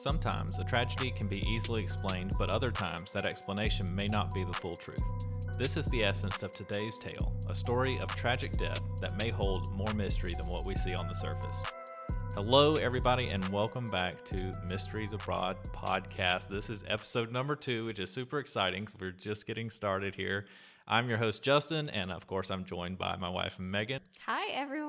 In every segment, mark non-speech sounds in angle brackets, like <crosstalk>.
Sometimes a tragedy can be easily explained, but other times that explanation may not be the full truth. This is the essence of today's tale a story of tragic death that may hold more mystery than what we see on the surface. Hello, everybody, and welcome back to Mysteries Abroad podcast. This is episode number two, which is super exciting. We're just getting started here. I'm your host, Justin, and of course, I'm joined by my wife, Megan. Hi, everyone.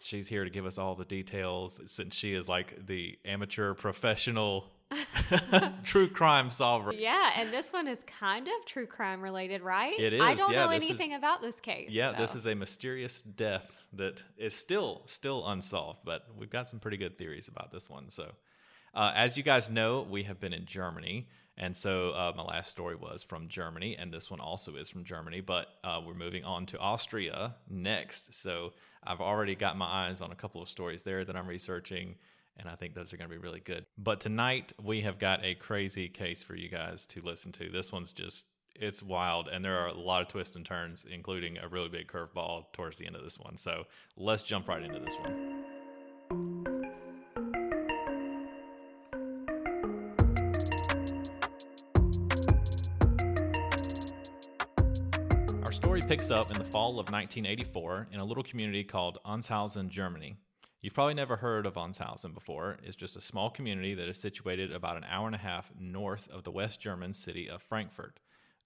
She's here to give us all the details since she is like the amateur professional <laughs> true crime solver. Yeah, and this one is kind of true crime related, right? It is. I don't yeah, know anything is- about this case. Yeah, so. this is a mysterious death that is still still unsolved, but we've got some pretty good theories about this one. So, uh, as you guys know, we have been in Germany, and so uh, my last story was from Germany, and this one also is from Germany. But uh, we're moving on to Austria next. So I've already got my eyes on a couple of stories there that I'm researching. And I think those are going to be really good. But tonight we have got a crazy case for you guys to listen to. This one's just it's wild and there are a lot of twists and turns including a really big curveball towards the end of this one so let's jump right into this one picks up in the fall of 1984 in a little community called Anzhausen, Germany. You've probably never heard of Anzhausen before. It's just a small community that is situated about an hour and a half north of the West German city of Frankfurt.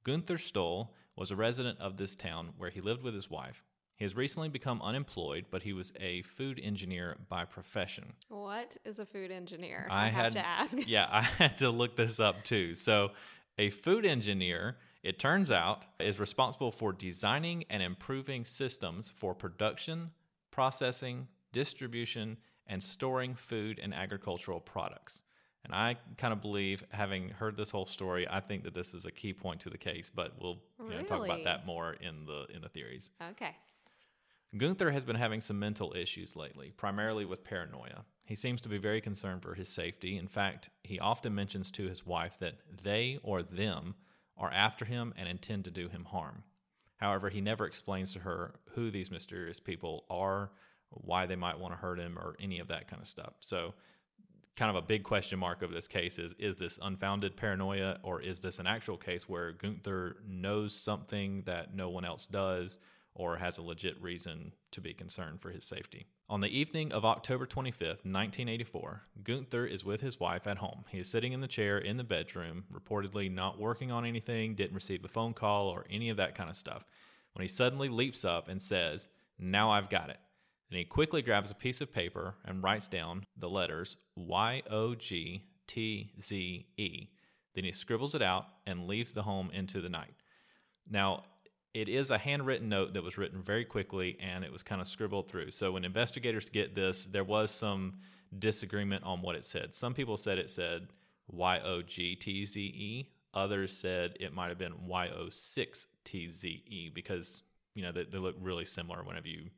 Gunther Stoll was a resident of this town where he lived with his wife. He has recently become unemployed, but he was a food engineer by profession. What is a food engineer? I have had to ask. <laughs> yeah, I had to look this up too. So, a food engineer, it turns out, is responsible for designing and improving systems for production, processing, distribution, and storing food and agricultural products. And I kind of believe, having heard this whole story, I think that this is a key point to the case. But we'll you know, talk about that more in the in the theories. Okay. Gunther has been having some mental issues lately, primarily with paranoia. He seems to be very concerned for his safety. In fact, he often mentions to his wife that they or them are after him and intend to do him harm. However, he never explains to her who these mysterious people are, why they might want to hurt him, or any of that kind of stuff. So, kind of a big question mark of this case is is this unfounded paranoia or is this an actual case where Gunther knows something that no one else does or has a legit reason to be concerned for his safety? On the evening of October 25th, 1984, Gunther is with his wife at home. He is sitting in the chair in the bedroom, reportedly not working on anything, didn't receive a phone call or any of that kind of stuff, when he suddenly leaps up and says, Now I've got it. And he quickly grabs a piece of paper and writes down the letters Y O G T Z E. Then he scribbles it out and leaves the home into the night. Now, it is a handwritten note that was written very quickly and it was kind of scribbled through. So when investigators get this, there was some disagreement on what it said. Some people said it said Y O G T Z E. Others said it might have been Y O 6 T Z E because, you know, they, they look really similar whenever you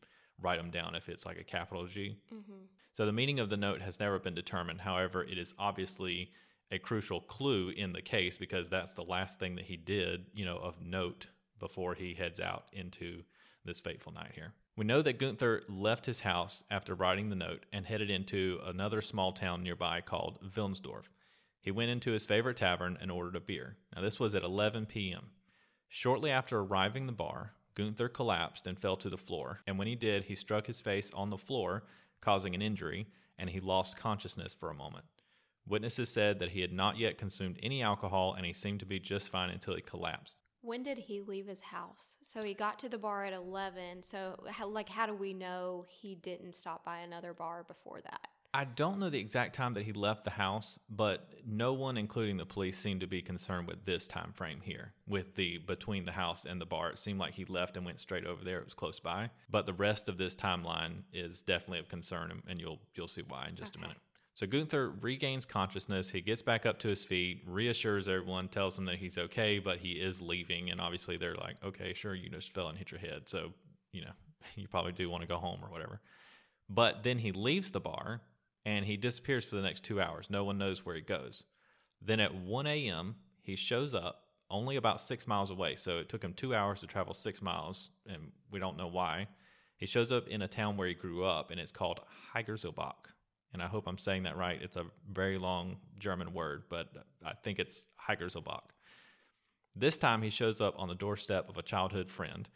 write them down if it's like a capital G. Mm-hmm. So the meaning of the note has never been determined. However, it is obviously a crucial clue in the case because that's the last thing that he did, you know, of note before he heads out into this fateful night here. We know that Gunther left his house after writing the note and headed into another small town nearby called Wilnsdorf. He went into his favorite tavern and ordered a beer. Now, this was at 11 p.m. Shortly after arriving the bar, Gunther collapsed and fell to the floor, and when he did, he struck his face on the floor, causing an injury, and he lost consciousness for a moment. Witnesses said that he had not yet consumed any alcohol and he seemed to be just fine until he collapsed. When did he leave his house? So he got to the bar at 11. So, how, like, how do we know he didn't stop by another bar before that? I don't know the exact time that he left the house, but no one, including the police, seemed to be concerned with this time frame here. With the between the house and the bar, it seemed like he left and went straight over there. It was close by, but the rest of this timeline is definitely of concern, and- and you'll you'll see why in just a minute. So Gunther regains consciousness. He gets back up to his feet, reassures everyone, tells them that he's okay, but he is leaving. And obviously, they're like, "Okay, sure, you just fell and hit your head, so you know <laughs> you probably do want to go home or whatever." But then he leaves the bar and he disappears for the next two hours. No one knows where he goes. Then at 1 a.m., he shows up only about six miles away. So it took him two hours to travel six miles, and we don't know why. He shows up in a town where he grew up, and it's called Haigerseelbach. And I hope I'm saying that right. It's a very long German word, but I think it's Haigerseelbach. This time he shows up on the doorstep of a childhood friend.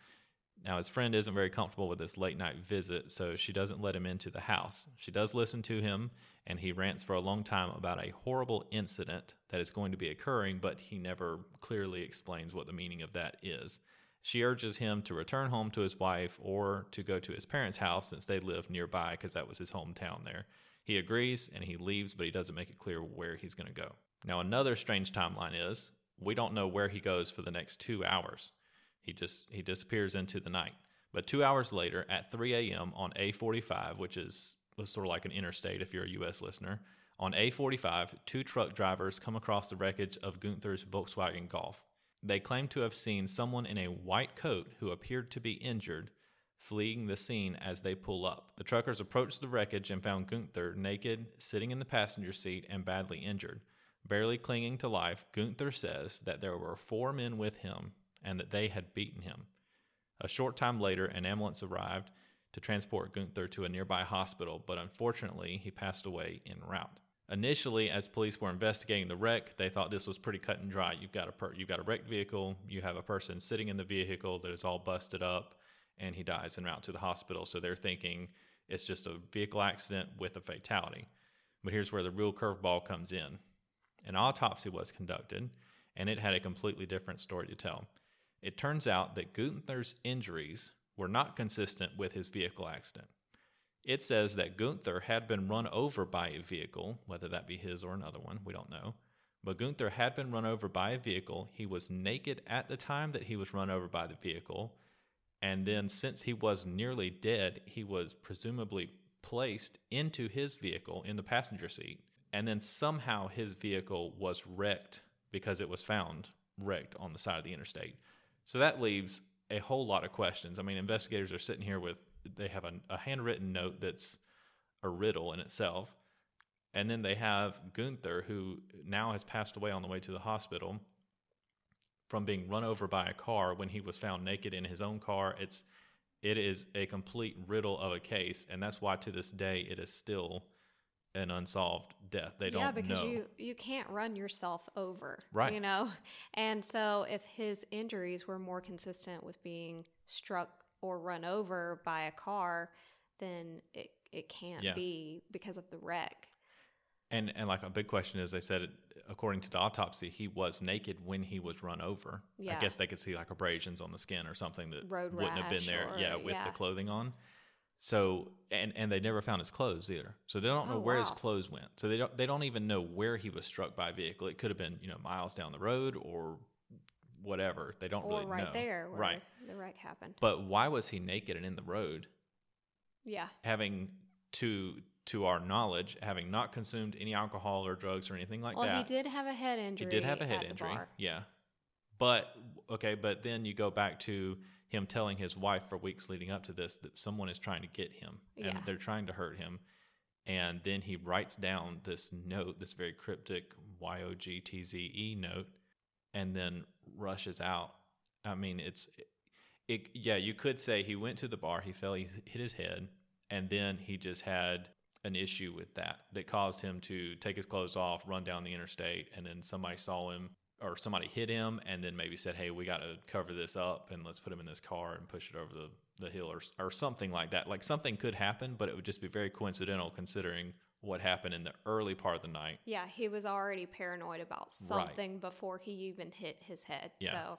Now, his friend isn't very comfortable with this late night visit, so she doesn't let him into the house. She does listen to him, and he rants for a long time about a horrible incident that is going to be occurring, but he never clearly explains what the meaning of that is. She urges him to return home to his wife or to go to his parents' house since they live nearby because that was his hometown there. He agrees and he leaves, but he doesn't make it clear where he's going to go. Now, another strange timeline is we don't know where he goes for the next two hours. He just he disappears into the night. But two hours later, at 3 a.m. on A45, which is sort of like an interstate if you're a U.S. listener, on A45, two truck drivers come across the wreckage of Gunther's Volkswagen Golf. They claim to have seen someone in a white coat who appeared to be injured fleeing the scene as they pull up. The truckers approached the wreckage and found Gunther naked, sitting in the passenger seat, and badly injured. Barely clinging to life, Gunther says that there were four men with him and that they had beaten him. A short time later, an ambulance arrived to transport Gunther to a nearby hospital, but unfortunately, he passed away en route. Initially, as police were investigating the wreck, they thought this was pretty cut and dry. You've got a per- you've got a wrecked vehicle, you have a person sitting in the vehicle that is all busted up, and he dies en route to the hospital. So they're thinking it's just a vehicle accident with a fatality. But here's where the real curveball comes in. An autopsy was conducted, and it had a completely different story to tell. It turns out that Gunther's injuries were not consistent with his vehicle accident. It says that Gunther had been run over by a vehicle, whether that be his or another one, we don't know. But Gunther had been run over by a vehicle. He was naked at the time that he was run over by the vehicle, and then, since he was nearly dead, he was presumably placed into his vehicle in the passenger seat. And then somehow his vehicle was wrecked because it was found wrecked on the side of the interstate. So that leaves a whole lot of questions. I mean, investigators are sitting here with, they have a, a handwritten note that's a riddle in itself. And then they have Gunther, who now has passed away on the way to the hospital from being run over by a car when he was found naked in his own car. It's it is a complete riddle of a case, and that's why to this day it is still an unsolved death. They don't yeah, because know. you you can't run yourself over, Right. You know, and so if his injuries were more consistent with being struck or run over by a car, then it it can't Yeah. be because of the wreck. And and like a big question is, they said according to the autopsy, he was naked when he was run over. Yeah. I guess they could see like abrasions on the skin or something that Road wouldn't have been there. or- yeah, with yeah. the clothing on. So and and they never found his clothes either. So they don't know Oh, where his clothes went. So they don't they don't even know where he was struck by a vehicle. It could have been you know miles down the road or whatever. They don't Or really right know. there where right. the wreck happened. But why was he naked and in the road? Yeah. having to to our knowledge, having not consumed any alcohol or drugs or anything like well, that. he did have a head injury. He did have a head injury. bar. Yeah. But okay, but then you go back to him telling his wife for weeks leading up to this that someone is trying to get him and Yeah. they're trying to hurt him. And then he writes down this note, this very cryptic Y O G T Z E note, and then rushes out. I mean, it's it, yeah, you could say he went to the bar, he fell, he hit his head, and then he just had an issue with that that caused him to take his clothes off, run down the interstate, and then somebody saw him or somebody hit him and then maybe said, "Hey, we got to cover this up and let's put him in this car and push it over the the hill or or something like that." Like something could happen, but it would just be very coincidental considering what happened in the early part of the night. Yeah, he was already paranoid about something before he even hit his head. Yeah. So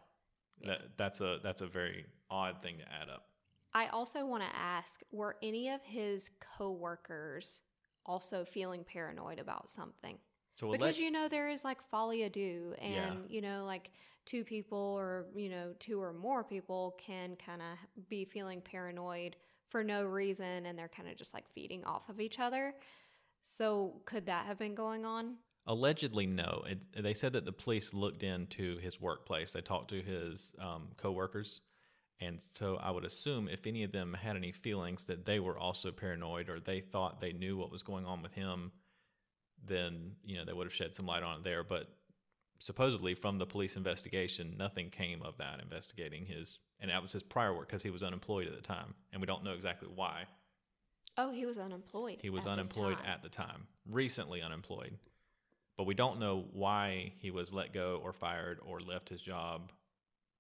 That that's a that's a very odd thing to add up. I also want to ask were any of his coworkers also feeling paranoid about something? So because alleg- you know there is like à deux and Yeah. you know like two people or you know two or more people can kind of be feeling paranoid for no reason and they're kind of just like feeding off of each other so could that have been going on Allegedly, no. It, they said that the police looked into his workplace. They talked to his um, coworkers, and so I would assume if any of them had any feelings that they were also paranoid or they thought they knew what was going on with him, then you know they would have shed some light on it there. But supposedly, from the police investigation, nothing came of that investigating his, and that was his prior work because he was unemployed at the time, and we don't know exactly why. Oh, he was unemployed. He was at unemployed at the time, recently unemployed. But we don't know why he was let go or fired or left his job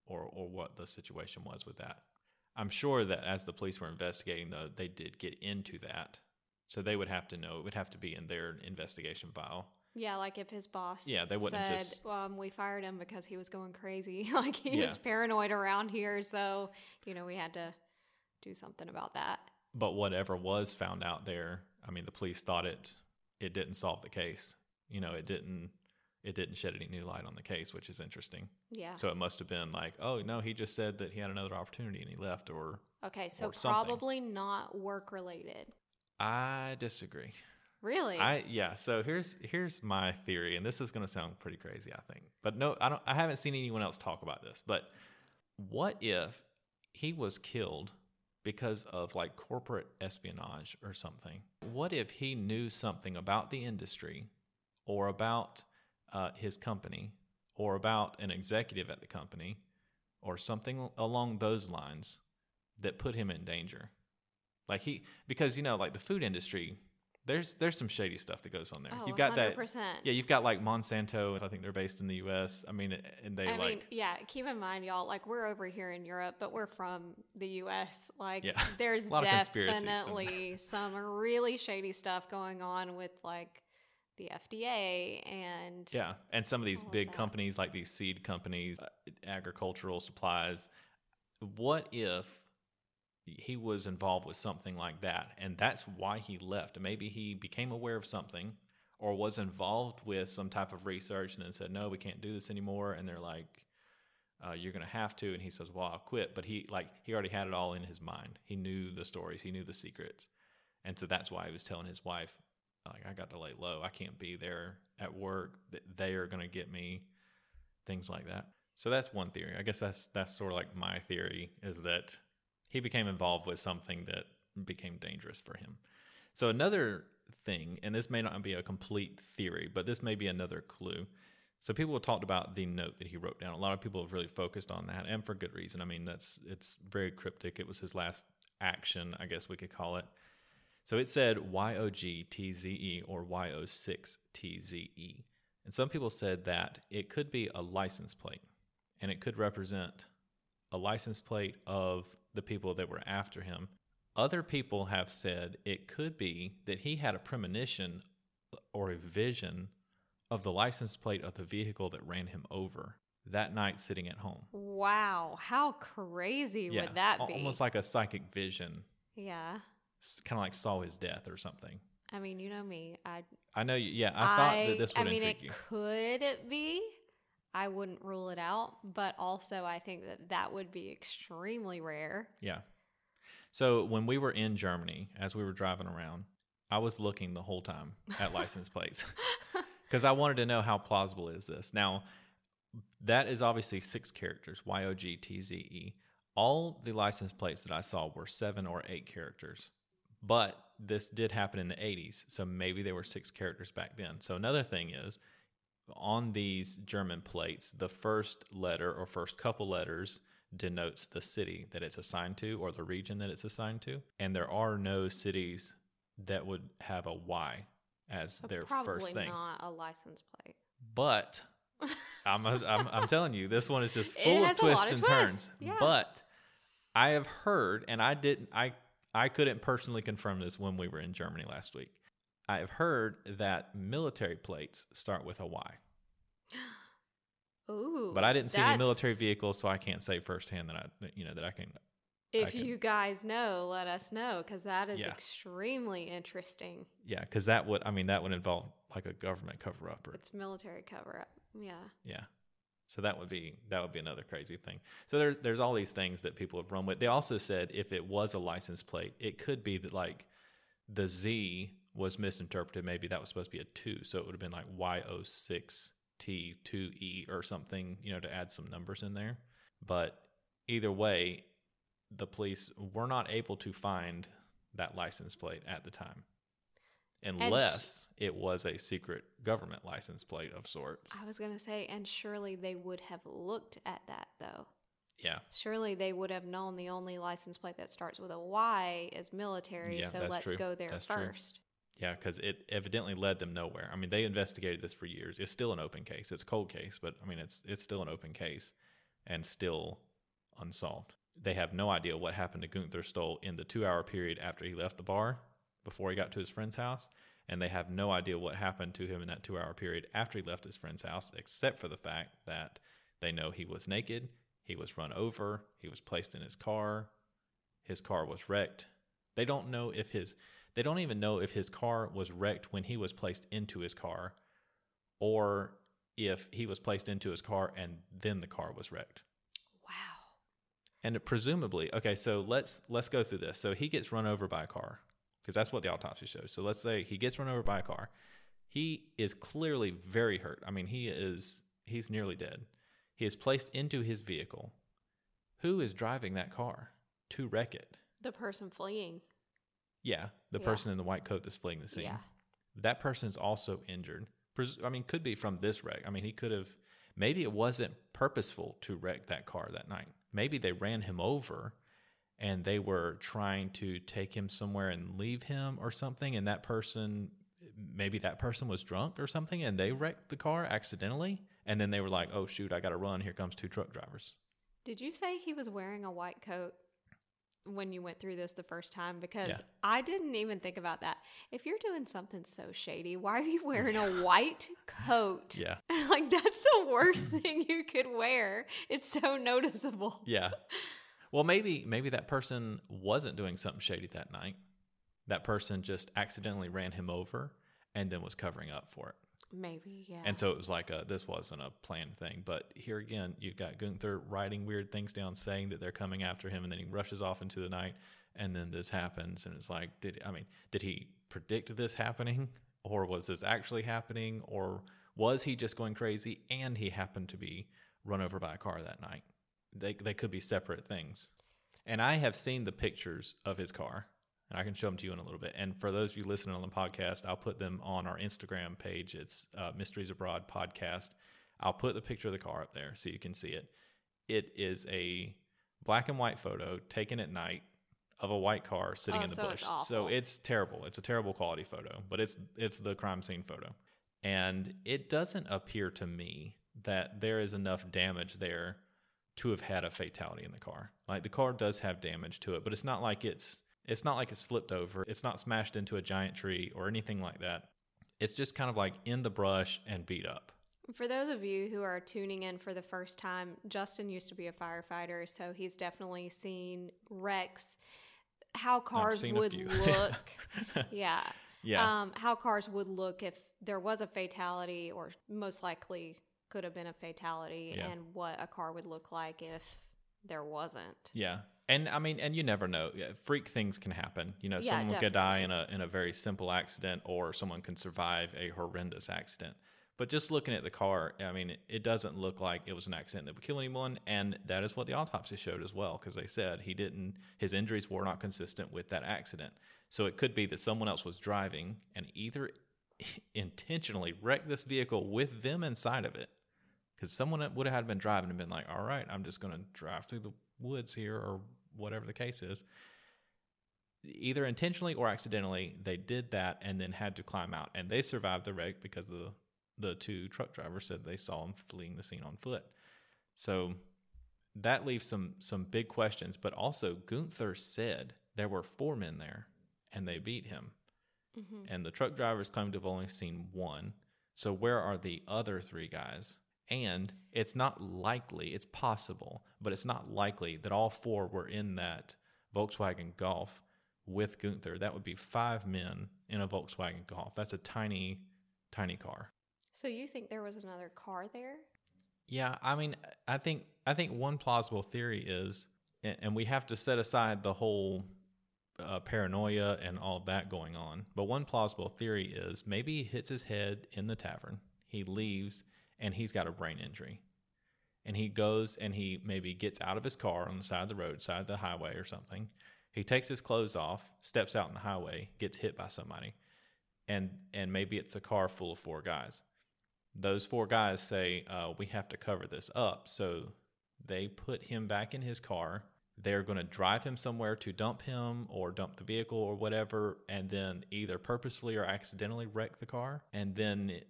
or, or what the situation was with that. I'm sure that as the police were investigating, though, they did get into that. So they would have to know, it would have to be in their investigation file. Yeah, like if his boss Yeah, they wouldn't said, just- um, we fired him because he was going crazy. <laughs> like he Yeah. was paranoid around here. So, you know, we had to do something about that. But whatever was found out there, I mean, the police thought it it didn't solve the case. You know, it didn't it didn't shed any new light on the case, which is interesting. Yeah. So it must have been like, oh no, he just said that he had another opportunity and he left, or okay, so or probably not work related. I disagree. Really? I yeah. So here's here's my theory, and this is going to sound pretty crazy, I think. But no, I don't. I haven't seen anyone else talk about this. But what if he was killed because of like corporate espionage or something? What if he knew something about the industry, or about uh, his company, or about an executive at the company, or something along those lines that put him in danger? Like he, because you know, like the food industry, there's there's some shady stuff that goes on there. oh, you've got that, 100%. yeah. You've got like Monsanto. I think they're based in the U.S. I mean, and they I like, mean, yeah, keep in mind, y'all, like we're over here in Europe, but we're from the US. Like Yeah. <laughs> there's A lot of conspiracies and- definitely some really shady stuff going on with like the FDA and yeah, and some of these of big companies, like these seed companies, uh, agricultural supplies. What if he was involved with something like that, and that's why he left? Maybe he became aware of something, or was involved with some type of research, and then said, "No, we can't do this anymore." And they're like, uh, "You're going to have to," and he says, "Well, I'll quit." But he like he already had it all in his mind. He knew the stories. He knew the secrets, and so that's why he was telling his wife, "Like I got to lay low. I can't be there at work. Th- They are going to get me." Things like that. So that's one theory. I guess that's that's sort of like my theory is that he became involved with something that became dangerous for him. So another thing, and this may not be a complete theory, but this may be another clue. So people have talked about the note that he wrote down. A lot of people have really focused on that, and for good reason. I mean, that's it's very cryptic. It was his last action, I guess we could call it. So it said Y O G T Z E or Y O 6 T Z E. And some people said that it could be a license plate and it could represent a license plate of the people that were after him. Other people have said it could be that he had a premonition or a vision of the license plate of the vehicle that ran him over that night sitting at home. wow, how crazy would that be? Almost like a psychic vision, yeah. Kind of like saw his death or something. I mean, you know me. I I know, you- yeah, I thought that this would I mean, it you. could be. I wouldn't rule it out, but also I think that that would be extremely rare. Yeah. So when we were in Germany, as we were driving around, I was looking the whole time at license plates <laughs> because I wanted to know how plausible is this. Now, that is obviously six characters Y O G T Z E. All the license plates that I saw were seven or eight characters, but this did happen in the 80s, so maybe there were six characters back then. So another thing is on these German plates, the first letter or first couple letters denotes the city that it's assigned to or the region that it's assigned to. And there are no cities that would have a Y as So their probably first thing. not a license plate. But <laughs> I'm, a, I'm I'm telling you, this one is just full of has a lot twists of and twists, turns. yeah. But I have heard, and I didn't, I I couldn't personally confirm this when we were in Germany last week. I have heard that military plates start with a Y, <gasps> Ooh. but I didn't see any military vehicles, so I can't say firsthand that I, you know, that I can. If can- you guys know, let us know because that is Yeah. extremely interesting. Yeah, because that would, I mean, that would involve like a government cover up or It's military cover up. Yeah. Yeah. So that would be that would be another crazy thing. So there, there's all these things that people have run with. They also said if it was a license plate, it could be that like the Z was misinterpreted. Maybe that was supposed to be a two, so it would have been like Y O six T two E or something, you know, to add some numbers in there. But either way, the police were not able to find that license plate at the time, unless it was a secret government license plate of sorts. I was going to say, and surely they would have looked at that though. Yeah. Surely they would have known the only license plate that starts with a Y is military, Yeah, so let's true. go there That's true. first. Yeah, because it evidently led them nowhere. I mean, they investigated this for years. It's still an open case. It's a cold case, but I mean, it's it's still an open case and still unsolved. They have no idea what happened to Gunther Stoll in the two-hour period after he left the bar, before he got to his friend's house, and they have no idea what happened to him in that two-hour period after he left his friend's house, except for the fact that they know he was naked, he was run over, he was placed in his car, his car was wrecked. They don't know if his they don't even know if his car was wrecked when he was placed into his car or if he was placed into his car and then the car was wrecked. Wow. And presumably, okay, so let's let's go through this. So he gets run over by a car because that's what the autopsy shows. So let's say he gets run over by a car. He is clearly very hurt. I mean, he is he's nearly dead. He is placed into his vehicle. Who is driving that car to wreck it? The person fleeing. Yeah, the Yeah. person in the white coat that's fleeing the scene. Yeah. That person is also injured. I mean, could be from this wreck. I mean, he could have. Maybe it wasn't purposeful to wreck that car that night. Maybe they ran him over, and they were trying to take him somewhere and leave him or something. And that person, maybe that person was drunk or something, and they wrecked the car accidentally. And then they were like, "Oh shoot, I got to run! Here comes two truck drivers." Did you say he was wearing a white coat when you went through this the first time? Because Yeah. I didn't even think about that. If you're doing something so shady, why are you wearing a <laughs> white coat? Yeah, <laughs> like that's the worst <laughs> thing you could wear. It's so noticeable. Yeah. Well, maybe maybe that person wasn't doing something shady that night. That person just accidentally ran him over and then was covering up for it. Maybe, yeah. And so it was like a this wasn't a planned thing. But here again, you've got Gunther writing weird things down, saying that they're coming after him, and then he rushes off into the night, and then this happens, and it's like, did I mean, did he predict this happening, or was this actually happening, or was he just going crazy and he happened to be run over by a car that night? They they could be separate things. And I have seen the pictures of his car, and I can show them to you in a little bit. And for those of you listening on the podcast, I'll put them on our Instagram page. It's uh, Mysteries Abroad Podcast. I'll put the picture of the car up there so you can see it. It is a black and white photo taken at night of a white car sitting Oh, in the so bush. it's So it's terrible. It's a terrible quality photo, but it's it's the crime scene photo. And it doesn't appear to me that there is enough damage there to have had a fatality in the car. Like the car does have damage to it, but it's not like it's it's not like it's flipped over. It's not smashed into a giant tree or anything like that. It's just kind of like in the brush and beat up. For those of you who are tuning in for the first time, Justin used to be a firefighter, so he's definitely seen wrecks. How cars would look, <laughs> yeah, Yeah. um, how cars would look if there was a fatality, or most likely could have been a fatality, Yeah. and what a car would look like if there wasn't. Yeah. And I mean, and you never know. Freak things can happen. You know, Yeah, someone could die in a in a very simple accident, or someone can survive a horrendous accident. But just looking at the car, I mean, it, it doesn't look like it was an accident that would kill anyone, and that is what the autopsy showed as well, because they said he didn't. His injuries were not consistent with that accident. So it could be that someone else was driving and either <laughs> intentionally wrecked this vehicle with them inside of it, because someone would have had been driving and been like, "All right, I'm just going to drive through the woods here," or whatever the case is. Either intentionally or accidentally, they did that and then had to climb out, and they survived the wreck because the the two truck drivers said they saw him fleeing the scene on foot. So that leaves some some big questions. But also, Gunther said there were four men there, and they beat him mm-hmm. and the truck drivers claim to have only seen one. So where are the other three guys? And it's not likely, it's possible, but it's not likely that all four were in that Volkswagen Golf with Gunther. That would be five men in a Volkswagen Golf. That's a tiny, tiny car. So you think there was another car there? Yeah, I mean, I think I think one plausible theory is, and we have to set aside the whole uh, paranoia and all of that going on. But one plausible theory is maybe he hits his head in the tavern, he leaves, and he's got a brain injury, and he goes and he maybe gets out of his car on the side of the road, side of the highway or something. He takes his clothes off, steps out in the highway, gets hit by somebody, and and maybe it's a car full of four guys those four guys say uh, we have to cover this up so They put him back in his car. They're going to drive him somewhere to dump him or dump the vehicle or whatever, and then either purposefully or accidentally wreck the car. And then,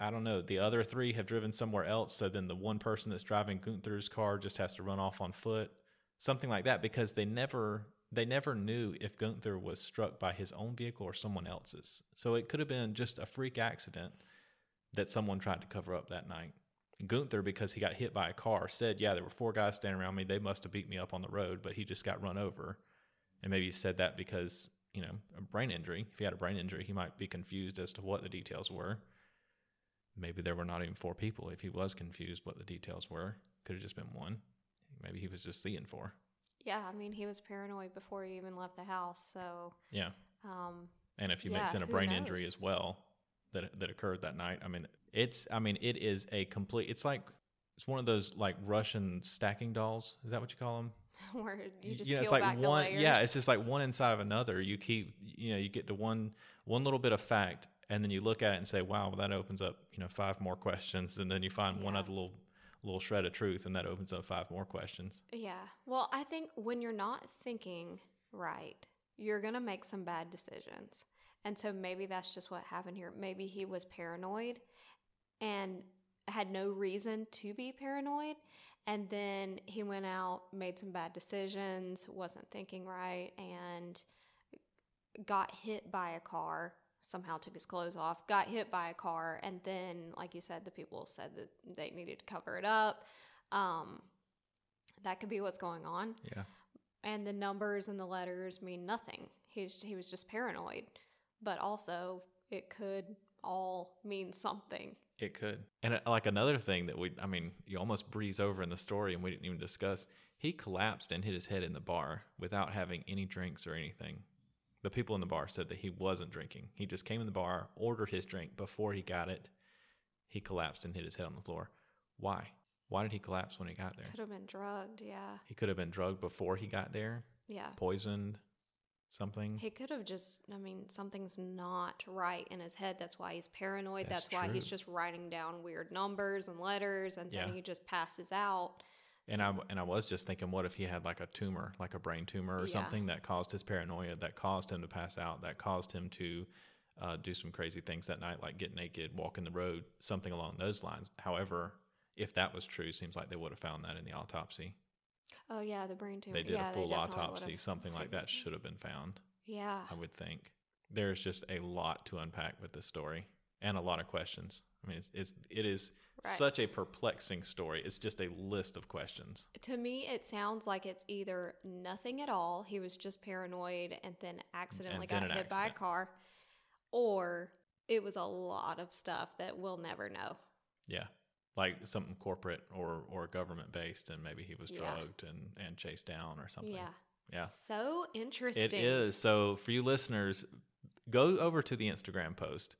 I don't know, the other three have driven somewhere else. So then the one person that's driving Gunther's car just has to run off on foot, something like that, because they never. They never knew if Gunther was struck by his own vehicle or someone else's. So it could have been just a freak accident that someone tried to cover up that night. Gunther, because he got hit by a car, said, Yeah, there were four guys standing around me. They must have beat me up on the road, but he just got run over. And maybe he said that because, you know, a brain injury. If he had a brain injury, he might be confused as to what the details were. Maybe there were not even four people. If he was confused what the details were, could have just been one. Maybe he was just seeing four. Yeah, I mean, he was paranoid before he even left the house. So, Yeah. um, And if you Yeah, mix in a brain injury as well that that occurred that night, I mean, it's I mean, it is a complete. It's like it's one of those like Russian stacking dolls. Is that what you call them? <laughs> where you just know, peel it's like back the one. Yeah, it's just like one inside of another. You keep, you know, you get to one one little bit of fact, and then you look at it and say, "Wow, well, that opens up, you know, five more questions." And then you find one other little little shred of truth, and that opens up five more questions. Yeah. Well, I think when you're not thinking right, you're going to make some bad decisions. And so maybe that's just what happened here. Maybe he was paranoid and had no reason to be paranoid. And then he went out, made some bad decisions, wasn't thinking right, and got hit by a car. Somehow took his clothes off, got hit by a car, and then, like you said, the people said that they needed to cover it up. Um, that could be what's going on. Yeah. And the numbers and the letters mean nothing. He's, he was just paranoid. But also, it could all mean something. It could. And uh, like another thing that we, I mean, you almost breeze over in the story and we didn't even discuss, he collapsed and hit his head in the bar without having any drinks or anything. The people in the bar said that he wasn't drinking. He just came in the bar, ordered his drink. Before he got it, he collapsed and hit his head on the floor. Why? Why did he collapse when he got there? Could have been drugged, yeah. He could have been drugged before he got there, Yeah. poisoned, something. He could have just, I mean, something's not right in his head. That's why he's paranoid. That's That's, why he's just writing down weird numbers and letters, and then Yeah. he just passes out. And I and I was just thinking, what if he had like a tumor, like a brain tumor or Yeah. something that caused his paranoia, that caused him to pass out, that caused him to uh, do some crazy things that night, like get naked, walk in the road, something along those lines. However, if that was true, seems like they would have found that in the autopsy. Oh, yeah, the brain tumor. They did yeah, a full autopsy, something like that should have been found. Yeah. I would think. There's just a lot to unpack with this story and a lot of questions. I mean, it's, it's it is Right. such a perplexing story. It's just a list of questions. To me, it sounds like it's either nothing at all, he was just paranoid and then accidentally then got hit by a car, or it was a lot of stuff that we'll never know. Yeah. Like something corporate or, or government based, and maybe he was Yeah. drugged and, and chased down or something. Yeah. Yeah. So interesting. It is. So for you listeners, go over to the Instagram post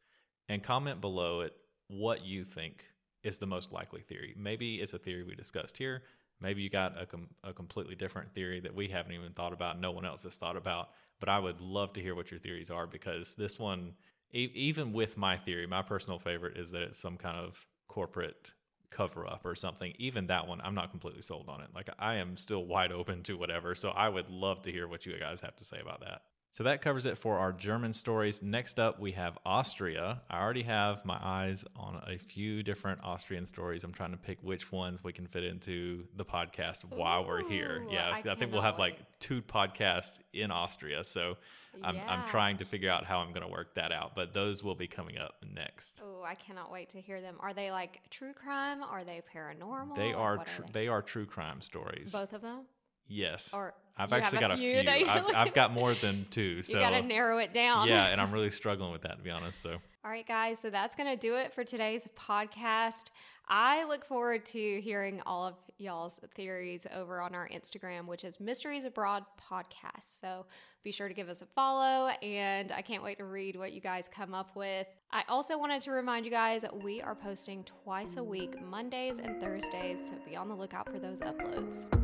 and comment below it what you think is the most likely theory. Maybe it's a theory we discussed here. Maybe you got a, com- a completely different theory that we haven't even thought about, no one else has thought about. But I would love to hear what your theories are because this one, e- even with my theory, my personal favorite is that it's some kind of corporate cover up or something. Even that one, I'm not completely sold on it. Like I am still wide open to whatever. So I would love to hear what you guys have to say about that. So that covers it for our German stories. Next up, we have Austria. I already have my eyes on a few different Austrian stories. I'm trying to pick which ones we can fit into the podcast while we're here. Yeah, I I, think we'll have like two podcasts in Austria. So I'm, I'm trying to figure out how I'm going to work that out. But those will be coming up next. Oh, I cannot wait to hear them. Are they like true crime? Are they paranormal? They are tr- they? they are true crime stories. both of them. Yes. Or I've actually got a few few. I've, I've got more than two. <laughs> So you got to narrow it down. yeah, and I'm <laughs> really struggling with that to be honest. So All right, guys. So that's going to do it for today's podcast. I look forward to hearing all of y'all's theories over on our Instagram, which is Mysteries Abroad Podcast. So be sure to give us a follow, and I can't wait to read what you guys come up with. I also wanted to remind you guys we are posting twice a week, Mondays and Thursdays. So be on the lookout for those uploads.